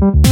Thank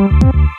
Música